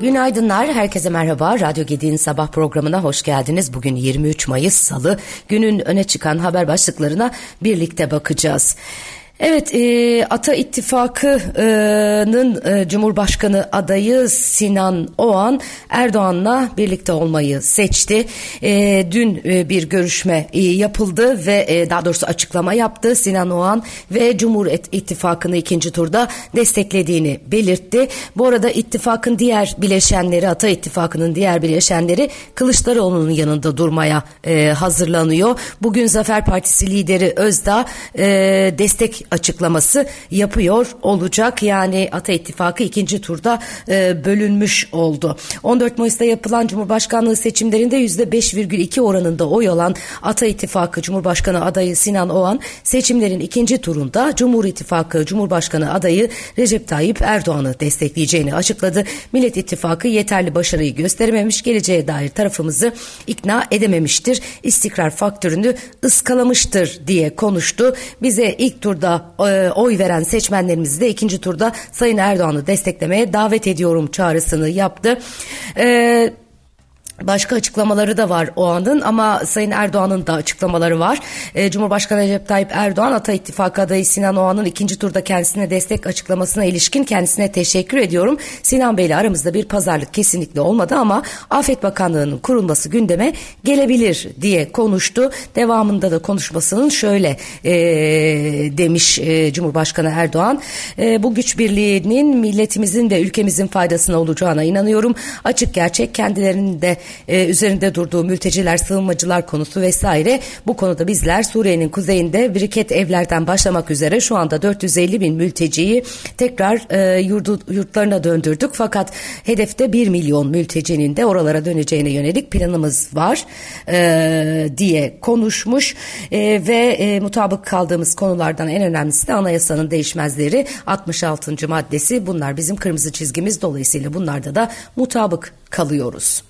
Günaydınlar, herkese merhaba. Radyo Gedi'nin sabah programına hoş geldiniz. Bugün 23 Mayıs Salı. Günün öne çıkan haber başlıklarına birlikte bakacağız. Evet, e, Ata İttifakı'nın e, Cumhurbaşkanı adayı Sinan Oğan Erdoğan'la birlikte olmayı seçti. E, dün e, bir görüşme e, yapıldı ve e, daha doğrusu açıklama yaptı. Sinan Oğan ve Cumhur İttifakı'nı ikinci turda desteklediğini belirtti. Bu arada ittifakın diğer bileşenleri, Ata İttifakı'nın diğer bileşenleri Kılıçdaroğlu'nun yanında durmaya e, hazırlanıyor. Bugün Zafer Partisi lideri Özdağ e, destek açıklaması yapıyor olacak. Yani Ata İttifakı ikinci turda e, bölünmüş oldu. 14 Mayıs'ta yapılan Cumhurbaşkanlığı seçimlerinde %5,2 oranında oy alan Ata İttifakı Cumhurbaşkanı adayı Sinan Oğan seçimlerin ikinci turunda Cumhur İttifakı Cumhurbaşkanı adayı Recep Tayyip Erdoğan'ı destekleyeceğini açıkladı. Millet İttifakı yeterli başarıyı gösterememiş, geleceğe dair tarafımızı ikna edememiştir. İstikrar faktörünü ıskalamıştır diye konuştu. Bize ilk turda e, oy veren seçmenlerimizi de ikinci turda Sayın Erdoğan'ı desteklemeye davet ediyorum çağrısını yaptı. Evet. Başka açıklamaları da var o anın ama Sayın Erdoğan'ın da açıklamaları var. E, Cumhurbaşkanı Recep Tayyip Erdoğan Ata İttifakı adayı Sinan Oğan'ın ikinci turda kendisine destek açıklamasına ilişkin kendisine teşekkür ediyorum. Sinan Bey ile aramızda bir pazarlık kesinlikle olmadı ama Afet Bakanlığı'nın kurulması gündeme gelebilir diye konuştu. Devamında da konuşmasının şöyle e, demiş e, Cumhurbaşkanı Erdoğan. E, bu güç birliğinin milletimizin ve ülkemizin faydasına olacağına inanıyorum. Açık gerçek kendilerinin de e, üzerinde durduğu mülteciler, sığınmacılar konusu vesaire. Bu konuda bizler Suriye'nin kuzeyinde biriket evlerden başlamak üzere şu anda 450 bin mülteciyi tekrar e, yurdu, yurtlarına döndürdük. Fakat hedefte 1 milyon mültecinin de oralara döneceğine yönelik planımız var e, diye konuşmuş e, ve e, mutabık kaldığımız konulardan en önemlisi de anayasanın değişmezleri 66. maddesi bunlar bizim kırmızı çizgimiz dolayısıyla bunlarda da mutabık kalıyoruz.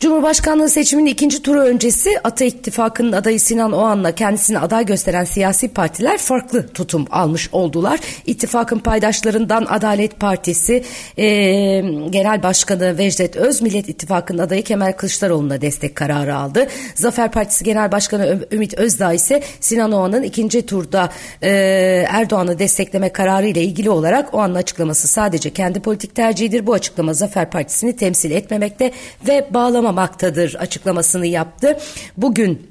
Cumhurbaşkanlığı seçiminin ikinci turu öncesi Ata İttifakı'nın adayı Sinan Oğan'la kendisini aday gösteren siyasi partiler farklı tutum almış oldular. İttifakın paydaşlarından Adalet Partisi e, Genel Başkanı Vecdet Öz Millet İttifakı'nın adayı Kemal Kılıçdaroğlu'na destek kararı aldı. Zafer Partisi Genel Başkanı Ümit Özdağ ise Sinan Oğan'ın ikinci turda e, Erdoğan'ı destekleme kararı ile ilgili olarak Oğan'ın açıklaması sadece kendi politik tercihidir. Bu açıklama Zafer Partisi'ni temsil etmemekte ve bağlama yapamamaktadır açıklamasını yaptı. Bugün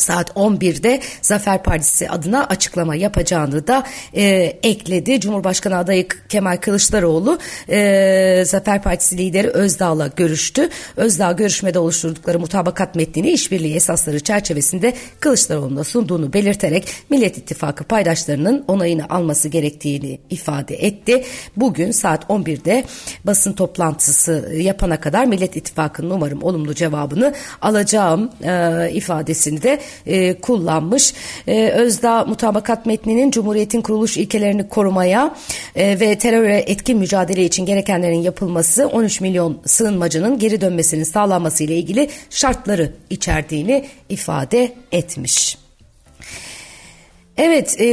saat 11'de Zafer Partisi adına açıklama yapacağını da e, ekledi. Cumhurbaşkanı adayı Kemal Kılıçdaroğlu e, Zafer Partisi lideri Özdağ'la görüştü. Özdağ görüşmede oluşturdukları mutabakat metnini işbirliği esasları çerçevesinde Kılıçdaroğlu'na sunduğunu belirterek Millet İttifakı paydaşlarının onayını alması gerektiğini ifade etti. Bugün saat 11'de basın toplantısı yapana kadar Millet İttifakı'nın umarım olumlu cevabını alacağım e, ifadesini de e, kullanmış. E, Özdağ mutabakat metninin Cumhuriyet'in kuruluş ilkelerini korumaya e, ve teröre etkin mücadele için gerekenlerin yapılması 13 milyon sığınmacının geri dönmesinin sağlanması ile ilgili şartları içerdiğini ifade etmiş. Evet, e,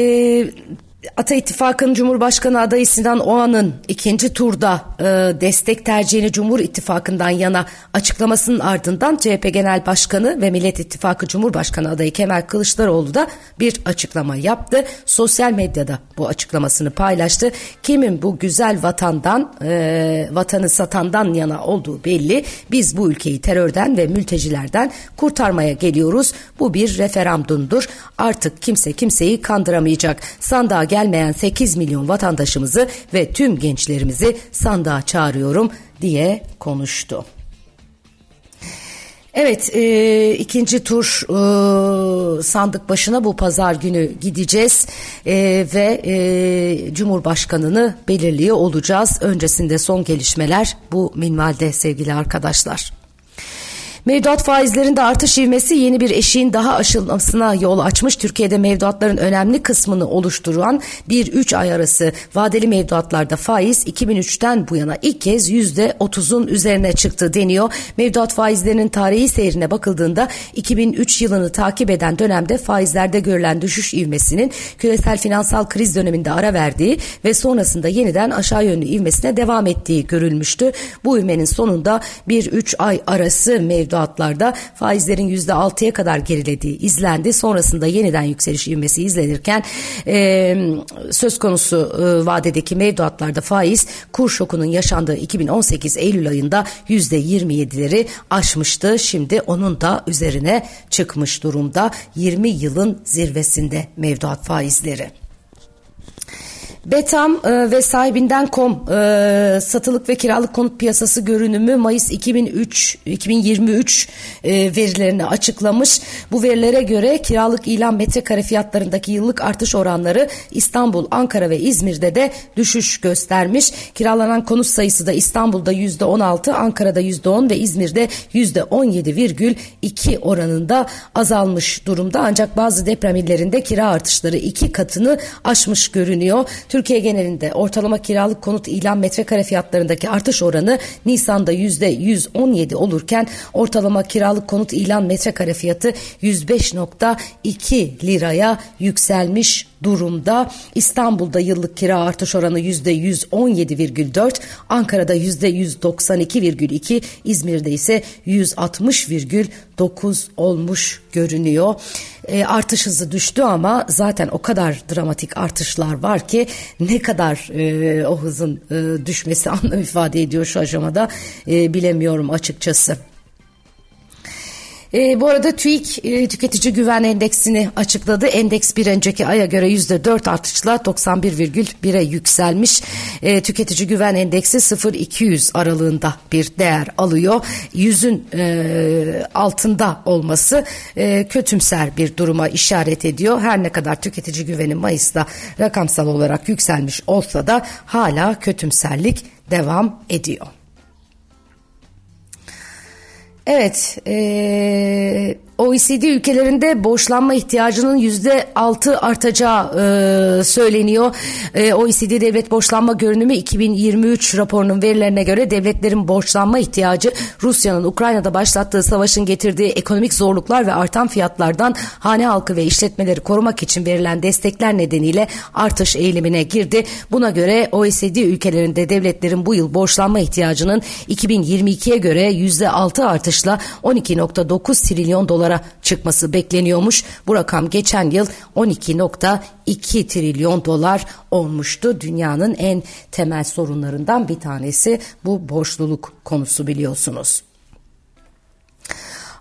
Ata İttifakı'nın Cumhurbaşkanı adayı Sinan Oğan'ın ikinci turda e, destek tercihini Cumhur İttifakı'ndan yana açıklamasının ardından CHP Genel Başkanı ve Millet İttifakı Cumhurbaşkanı adayı Kemal Kılıçdaroğlu da bir açıklama yaptı. Sosyal medyada bu açıklamasını paylaştı. Kimin bu güzel vatandan, e, vatanı satandan yana olduğu belli. Biz bu ülkeyi terörden ve mültecilerden kurtarmaya geliyoruz. Bu bir referandumdur. Artık kimse kimseyi kandıramayacak. Sandığa gelmeyen 8 milyon vatandaşımızı ve tüm gençlerimizi sandığa çağırıyorum diye konuştu. Evet e, ikinci tur e, sandık başına bu pazar günü gideceğiz e, ve e, Cumhurbaşkanını belirliyor olacağız. Öncesinde son gelişmeler bu minvalde sevgili arkadaşlar. Mevduat faizlerinde artış ivmesi yeni bir eşiğin daha aşılmasına yol açmış. Türkiye'de mevduatların önemli kısmını oluşturan bir 3 ay arası vadeli mevduatlarda faiz 2003'ten bu yana ilk kez %30'un üzerine çıktı deniyor. Mevduat faizlerinin tarihi seyrine bakıldığında 2003 yılını takip eden dönemde faizlerde görülen düşüş ivmesinin küresel finansal kriz döneminde ara verdiği ve sonrasında yeniden aşağı yönlü ivmesine devam ettiği görülmüştü. Bu ivmenin sonunda bir 3 ay arası mevduatlarda faizlerin %6'ya kadar gerilediği izlendi. Sonrasında yeniden yükseliş ivmesi izlenirken e, söz konusu e, vadedeki mevduatlarda faiz kur şokunun yaşandığı 2018 Eylül ayında %27'leri aşmıştı. Şimdi onun da üzerine çıkmış durumda. 20 yılın zirvesinde mevduat faizleri. Betam e, ve sahibinden.com e, satılık ve kiralık konut piyasası görünümü Mayıs 2003 2023 e, verilerini açıklamış. Bu verilere göre kiralık ilan metrekare fiyatlarındaki yıllık artış oranları İstanbul, Ankara ve İzmir'de de düşüş göstermiş. Kiralanan konut sayısı da İstanbul'da %16, Ankara'da %10 ve İzmir'de %17,2 oranında azalmış durumda. Ancak bazı deprem illerinde kira artışları iki katını aşmış görünüyor. Türkiye genelinde ortalama kiralık konut ilan metrekare fiyatlarındaki artış oranı Nisan'da %117 olurken ortalama kiralık konut ilan metrekare fiyatı 105.2 liraya yükselmiş durumda. İstanbul'da yıllık kira artış oranı %117,4, Ankara'da %192,2, İzmir'de ise 160,9 olmuş görünüyor. E, artış hızı düştü ama zaten o kadar dramatik artışlar var ki ne kadar e, o hızın e, düşmesi anlam ifade ediyor şu aşamada e, bilemiyorum açıkçası. E, bu arada TÜİK e, tüketici güven endeksini açıkladı. Endeks bir önceki aya göre yüzde dört artışla 91,1'e yükselmiş. E, tüketici güven endeksi 0-200 aralığında bir değer alıyor. Yüzün e, altında olması e, kötümser bir duruma işaret ediyor. Her ne kadar tüketici güveni Mayıs'ta rakamsal olarak yükselmiş olsa da hala kötümserlik devam ediyor. Evet, e, OECD ülkelerinde borçlanma ihtiyacının yüzde altı artacağı e, söyleniyor. E, OECD Devlet Borçlanma Görünümü 2023 raporunun verilerine göre devletlerin borçlanma ihtiyacı Rusya'nın Ukrayna'da başlattığı savaşın getirdiği ekonomik zorluklar ve artan fiyatlardan hane halkı ve işletmeleri korumak için verilen destekler nedeniyle artış eğilimine girdi. Buna göre OECD ülkelerinde devletlerin bu yıl borçlanma ihtiyacının 2022'ye göre yüzde altı artışla 12.9 trilyon dolar dolara çıkması bekleniyormuş. Bu rakam geçen yıl 12.2 trilyon dolar olmuştu. Dünyanın en temel sorunlarından bir tanesi bu borçluluk konusu biliyorsunuz.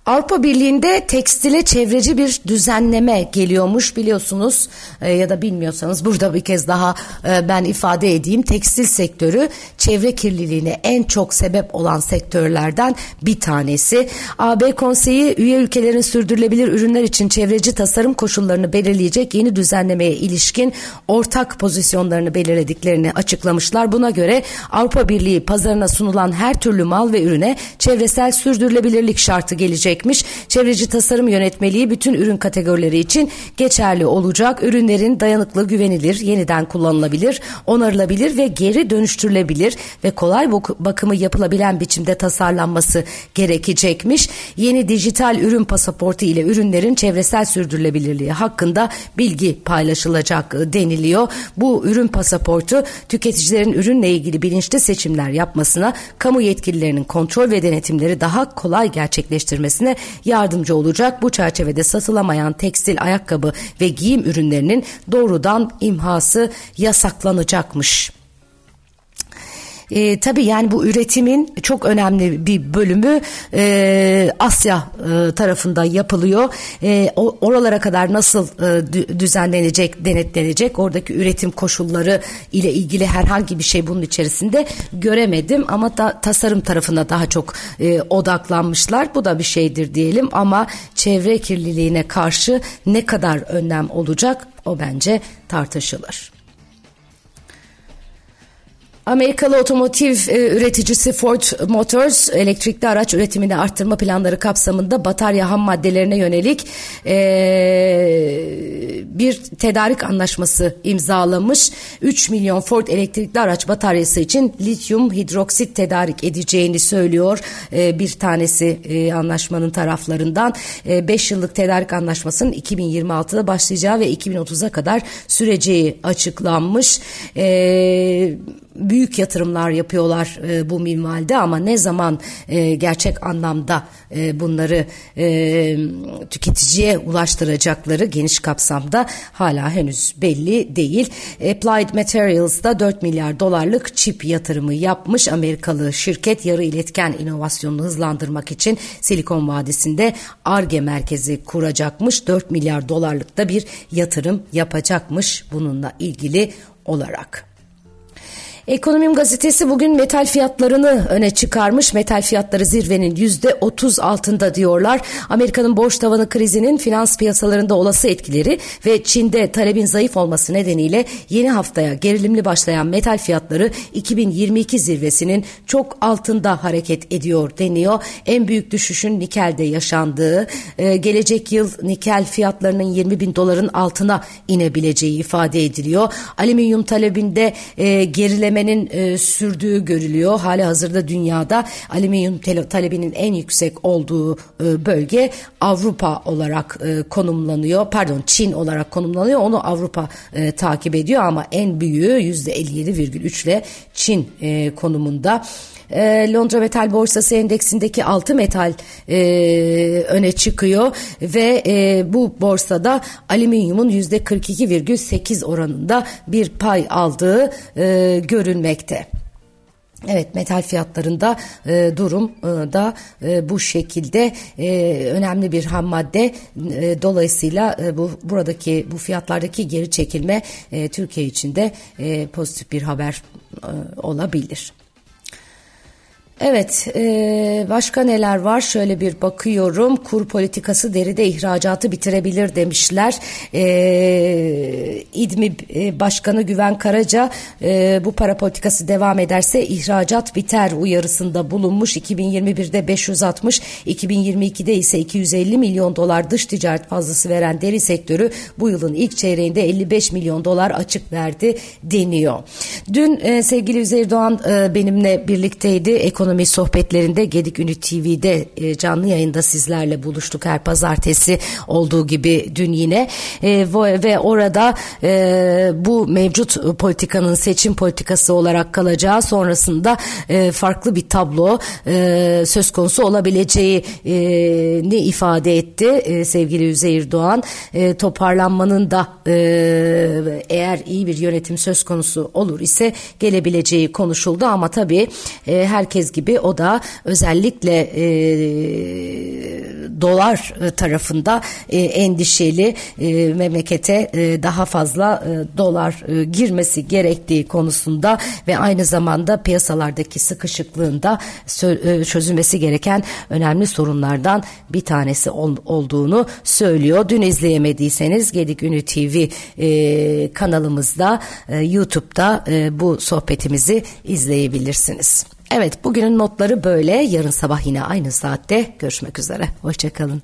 Avrupa Birliği'nde tekstile çevreci bir düzenleme geliyormuş biliyorsunuz e, ya da bilmiyorsanız burada bir kez daha e, ben ifade edeyim. Tekstil sektörü çevre kirliliğine en çok sebep olan sektörlerden bir tanesi. AB Konseyi üye ülkelerin sürdürülebilir ürünler için çevreci tasarım koşullarını belirleyecek yeni düzenlemeye ilişkin ortak pozisyonlarını belirlediklerini açıklamışlar. Buna göre Avrupa Birliği pazarına sunulan her türlü mal ve ürüne çevresel sürdürülebilirlik şartı gelecek gelecekmiş. Çevreci tasarım yönetmeliği bütün ürün kategorileri için geçerli olacak. Ürünlerin dayanıklı, güvenilir, yeniden kullanılabilir, onarılabilir ve geri dönüştürülebilir ve kolay bakımı yapılabilen biçimde tasarlanması gerekecekmiş. Yeni dijital ürün pasaportu ile ürünlerin çevresel sürdürülebilirliği hakkında bilgi paylaşılacak deniliyor. Bu ürün pasaportu tüketicilerin ürünle ilgili bilinçli seçimler yapmasına, kamu yetkililerinin kontrol ve denetimleri daha kolay gerçekleştirmesine edilmesine yardımcı olacak. Bu çerçevede satılamayan tekstil, ayakkabı ve giyim ürünlerinin doğrudan imhası yasaklanacakmış. E, tabii yani bu üretimin çok önemli bir bölümü e, Asya e, tarafında yapılıyor. E, oralara kadar nasıl e, düzenlenecek, denetlenecek, oradaki üretim koşulları ile ilgili herhangi bir şey bunun içerisinde göremedim ama da tasarım tarafına daha çok e, odaklanmışlar. Bu da bir şeydir diyelim ama çevre kirliliğine karşı ne kadar önlem olacak o bence tartışılır. Amerikalı otomotiv e, üreticisi Ford Motors elektrikli araç üretimini arttırma planları kapsamında batarya ham maddelerine yönelik e, bir tedarik anlaşması imzalamış. 3 milyon Ford elektrikli araç bataryası için lityum hidroksit tedarik edeceğini söylüyor. E, bir tanesi e, anlaşmanın taraflarından 5 e, yıllık tedarik anlaşmasının 2026'da başlayacağı ve 2030'a kadar süreceği açıklanmış. E, büyük yatırımlar yapıyorlar e, bu minvalde ama ne zaman e, gerçek anlamda e, bunları e, tüketiciye ulaştıracakları geniş kapsamda hala henüz belli değil. Applied Materials'da 4 milyar dolarlık çip yatırımı yapmış Amerikalı şirket yarı iletken inovasyonunu hızlandırmak için Silikon Vadisi'nde ARGE merkezi kuracakmış. 4 milyar dolarlık da bir yatırım yapacakmış bununla ilgili olarak. Ekonomim gazetesi bugün metal fiyatlarını öne çıkarmış. Metal fiyatları zirvenin yüzde otuz altında diyorlar. Amerika'nın borç tavanı krizinin finans piyasalarında olası etkileri ve Çin'de talebin zayıf olması nedeniyle yeni haftaya gerilimli başlayan metal fiyatları 2022 zirvesinin çok altında hareket ediyor deniyor. En büyük düşüşün nikelde yaşandığı, e, gelecek yıl nikel fiyatlarının 20 bin doların altına inebileceği ifade ediliyor. Alüminyum talebinde e, gerileme gerilemenin e, sürdüğü görülüyor. Hali hazırda dünyada alüminyum talebinin en yüksek olduğu e, bölge Avrupa olarak e, konumlanıyor. Pardon Çin olarak konumlanıyor. Onu Avrupa e, takip ediyor ama en büyüğü %57,3 ile Çin e, konumunda. E, Londra Metal Borsası Endeksindeki altı metal e, öne çıkıyor ve e, bu borsada alüminyumun yüzde 42,8 oranında bir pay aldığı e, görülmekte. Evet metal fiyatlarında e, durum e, da e, bu şekilde e, önemli bir ham madde e, dolayısıyla e, bu buradaki bu fiyatlardaki geri çekilme e, Türkiye için de e, pozitif bir haber e, olabilir. Evet, e, başka neler var? Şöyle bir bakıyorum. Kur politikası deride ihracatı bitirebilir demişler. E, İDMİ e, Başkanı Güven Karaca bu para politikası devam ederse ihracat biter uyarısında bulunmuş. 2021'de 560, 2022'de ise 250 milyon dolar dış ticaret fazlası veren deri sektörü bu yılın ilk çeyreğinde 55 milyon dolar açık verdi deniyor. Dün sevgili Üzeyir Doğan benimle birlikteydi. Ekonomi ekonomi sohbetlerinde Gedik Ünlü TV'de e, canlı yayında sizlerle buluştuk her pazartesi olduğu gibi dün yine. E, ve orada e, bu mevcut politikanın seçim politikası olarak kalacağı sonrasında e, farklı bir tablo e, söz konusu olabileceğini ifade etti e, sevgili Üzeyir Doğan. E, toparlanmanın da e, eğer iyi bir yönetim söz konusu olur ise gelebileceği konuşuldu. Ama tabii e, herkes gibi o da özellikle e, dolar tarafında e, endişeli e, memlekete e, daha fazla e, dolar e, girmesi gerektiği konusunda ve aynı zamanda piyasalardaki sıkışıklığında e, çözülmesi gereken önemli sorunlardan bir tanesi ol, olduğunu söylüyor. Dün izleyemediyseniz Gedik Ünü TV e, kanalımızda e, YouTube'da e, bu sohbetimizi izleyebilirsiniz. Evet bugünün notları böyle. Yarın sabah yine aynı saatte görüşmek üzere. Hoşçakalın.